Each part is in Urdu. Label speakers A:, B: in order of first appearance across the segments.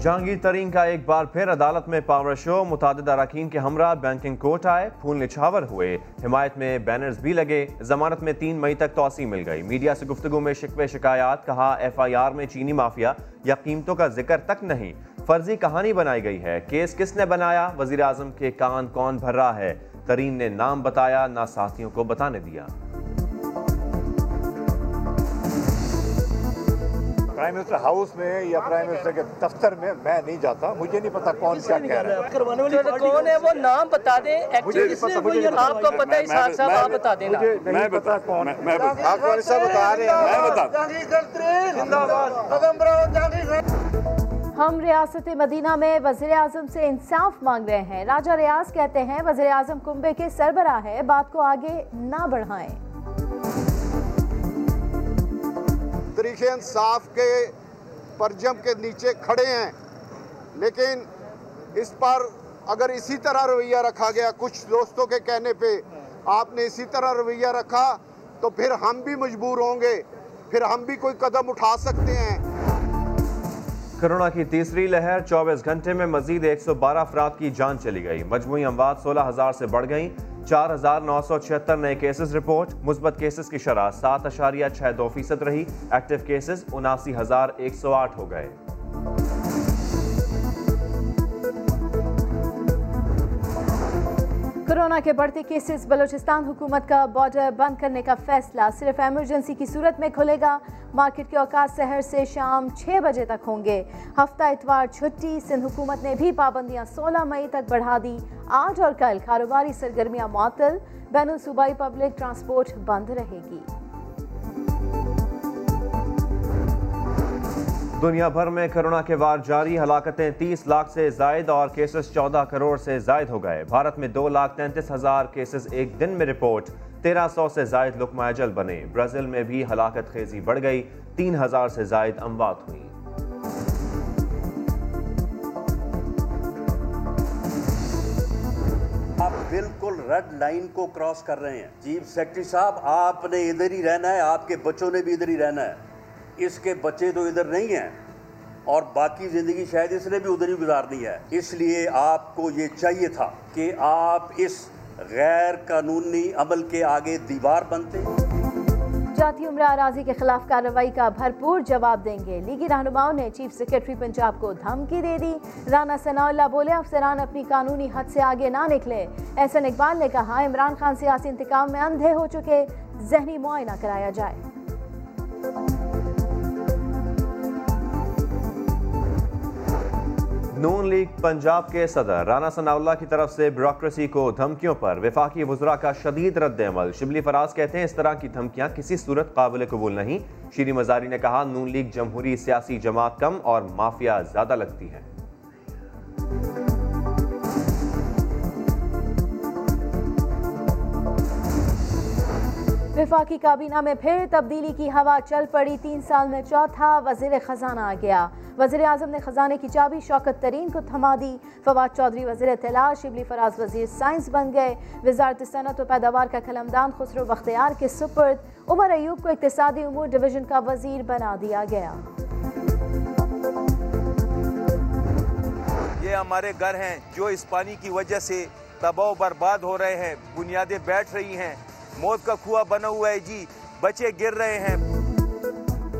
A: جہانگیر ترین کا ایک بار پھر عدالت میں پاور شو متعدد اراکین کے ہمراہ بینکنگ کوٹ آئے، پھول نچھاور ہوئے۔ حمایت میں بینرز بھی لگے، ضمانت میں تین مئی تک توسیع مل گئی۔ میڈیا سے گفتگو میں شکوے شکایات، کہا ایف آئی آر میں چینی مافیا، یا قیمتوں کا ذکر تک نہیں۔ فرضی کہانی بنائی گئی ہے۔ کیس کس نے بنایا؟ وزیر اعظم کے کان کون بھر رہا ہے؟ ترین نے نام بتایا، نہ ساتھیوں کو بتانے دیا۔
B: پرائم منسٹر ہاؤس میں یا پرائم منسٹر کے دفتر میں میں نہیں جاتا مجھے نہیں پتا کون کیا کہہ رہا ہے۔
C: کون ہے؟ وہ نام بتا دیں آپ کو پتہ ہے اسحاق صاحب آپ بتا دینا
B: نہیں پتا کون
D: آپ کون صاحب بتا رہے ہیں
E: ہم ریاست مدینہ میں وزیر اعظم سے انصاف مانگ رہے ہیں۔ راجہ ریاض کہتے ہیں وزیر اعظم کنبے کے سربراہ ہے بات کو آگے نہ بڑھائیں۔
D: طریقے انصاف کے پرجم کے نیچے کھڑے ہیں۔ لیکن اس پر اگر اسی طرح رویہ رکھا گیا، کچھ دوستوں کے کہنے پہ آپ نے اسی طرح رویہ رکھا، تو پھر ہم بھی مجبور ہوں گے۔ پھر ہم بھی کوئی قدم اٹھا سکتے ہیں۔
A: کرونا کی تیسری لہر، چوبیس گھنٹے میں مزید ایک سو بارہ افراد کی جان چلی گئی۔ مجموعی اموات سولہ ہزار سے بڑھ گئیں۔ چار ہزار نو سو چھہتر نئے کیسز رپورٹ مثبت کیسز کی شرح سات اشاریہ چھ دو فیصد رہی ایکٹیو کیسز اناسی ہزار ایک سو آٹھ ہو گئے۔
E: کرونا کے بڑھتے کیسز بلوچستان حکومت کا بارڈر بند کرنے کا فیصلہ، صرف ایمرجنسی کی صورت میں کھلے گا۔ مارکیٹ کے اوقات سحر سے شام چھ بجے تک ہوں گے۔ ہفتہ اتوار چھٹی، سندھ حکومت نے بھی پابندیاں سولہ مئی تک بڑھا دی۔ آج اور کل کاروباری سرگرمیاں معطل۔ بین الصوبائی پبلک ٹرانسپورٹ بند رہے گی۔
A: دنیا بھر میں کرونا کے وار جاری، ہلاکتیں تیس لاکھ سے زائد اور کیسز چودہ کروڑ سے زائد ہو گئے۔ بھارت میں دو لاکھ تینتیس ہزار کیسز ایک دن میں رپورٹ، تیرہ سو سے زائد لکمہ اجل بنے۔ برازیل میں بھی ہلاکت خیزی بڑھ گئی، تین ہزار سے زائد اموات ہوئیں۔
F: آپ بالکل ریڈ لائن کو کراس کر رہے ہیں۔ جی، چیف سیکرٹری صاحب، آپ نے ادھر ہی رہنا ہے، آپ کے بچوں نے بھی ادھر ہی رہنا ہے۔ اس کے بچے تو ادھر نہیں ہیں اور باقی زندگی شاید اس نے بھی ادھر ہی گزارنی ہے۔ اس لیے آپ کو یہ چاہیے تھا کہ آپ اس غیر قانونی عمل کے آگے دیوار بنتے۔
E: جاتی عمرہ اراضی کے خلاف کارروائی کا بھرپور جواب دیں گے۔ لیگی رہنماؤں نے چیف سیکرٹری پنجاب کو دھمکی دے دی۔ رانا ثناء اللہ بولے، افسران اپنی قانونی حد سے آگے نہ نکلے۔ احسن اقبال نے کہا، عمران خان سیاسی انتقام میں اندھے ہو چکے، ذہنی معائنہ کرایا جائے۔
A: نون لیگ پنجاب کے صدر رانا ثناء اللہ کی طرف سے بیوروکریسی کو دھمکیوں پر وفاقی وزراء کا شدید رد عمل۔ شبلی فراز کہتے ہیں اس طرح کی دھمکیاں کسی صورت قابل قبول نہیں۔ شیری مزاری نے کہا، نون لیگ جمہوری سیاسی جماعت کم اور مافیا زیادہ لگتی ہے
E: وفاقی کابینہ میں پھر تبدیلی کی ہوا چل پڑی۔ تین سال میں چوتھا وزیر خزانہ آ گیا۔ وزیر اعظم نے خزانے کی چابی شوکت ترین کو تھما دی۔ فواد چودھری وزیر اطلاع، شبلی فراز وزیر سائنس بن گئے۔ وزارت صنعت و پیداوار کا قلمدان خسرو بختیار کے سپرد۔ عمر ایوب کو اقتصادی امور ڈویژن کا وزیر بنا دیا گیا۔
G: یہ ہمارے گھر ہیں جو اس پانی کی وجہ سے تباہ و برباد ہو رہے ہیں۔ بنیادیں بیٹھ رہی ہیں۔ موت کا کنواں بنا ہوا ہے جی بچے گر رہے ہیں۔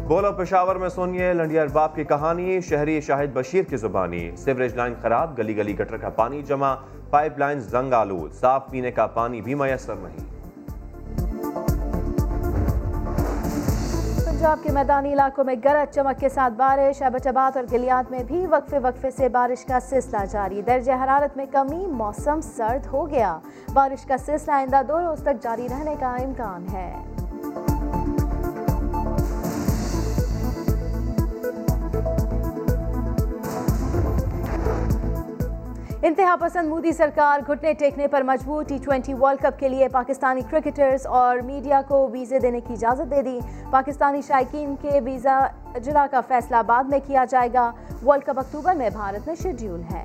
A: بولو پشاور میں سنیے، لنڈیا ارباب کی کہانی، شہری شاہد بشیر کی زبانی۔ سیوریج لائن خراب، گلی گلی گٹر کا پانی جمع، پائپ لائن زنگ آلود۔ صاف پینے کا پانی بھی میسر نہیں۔
E: پنجاب کے میدانی علاقوں میں گرج چمک کے ساتھ بارش ابچبات اور گلیات میں بھی وقفے وقفے سے بارش کا سلسلہ جاری۔ درجہ حرارت میں کمی، موسم سرد ہو گیا۔ بارش کا سلسلہ آئندہ دو روز تک جاری رہنے کا امکان ہے۔ انتہا پسند مودی سرکار گھٹنے ٹیکنے پر مجبور ٹی ٹوینٹی ورلڈ کپ کے لیے پاکستانی کرکٹرز اور میڈیا کو ویزے دینے کی اجازت دے دی۔ پاکستانی شائقین کے ویزا اجرا کا فیصلہ بعد میں کیا جائے گا۔ ورلڈ کپ اکتوبر میں بھارت میں شیڈیول ہے۔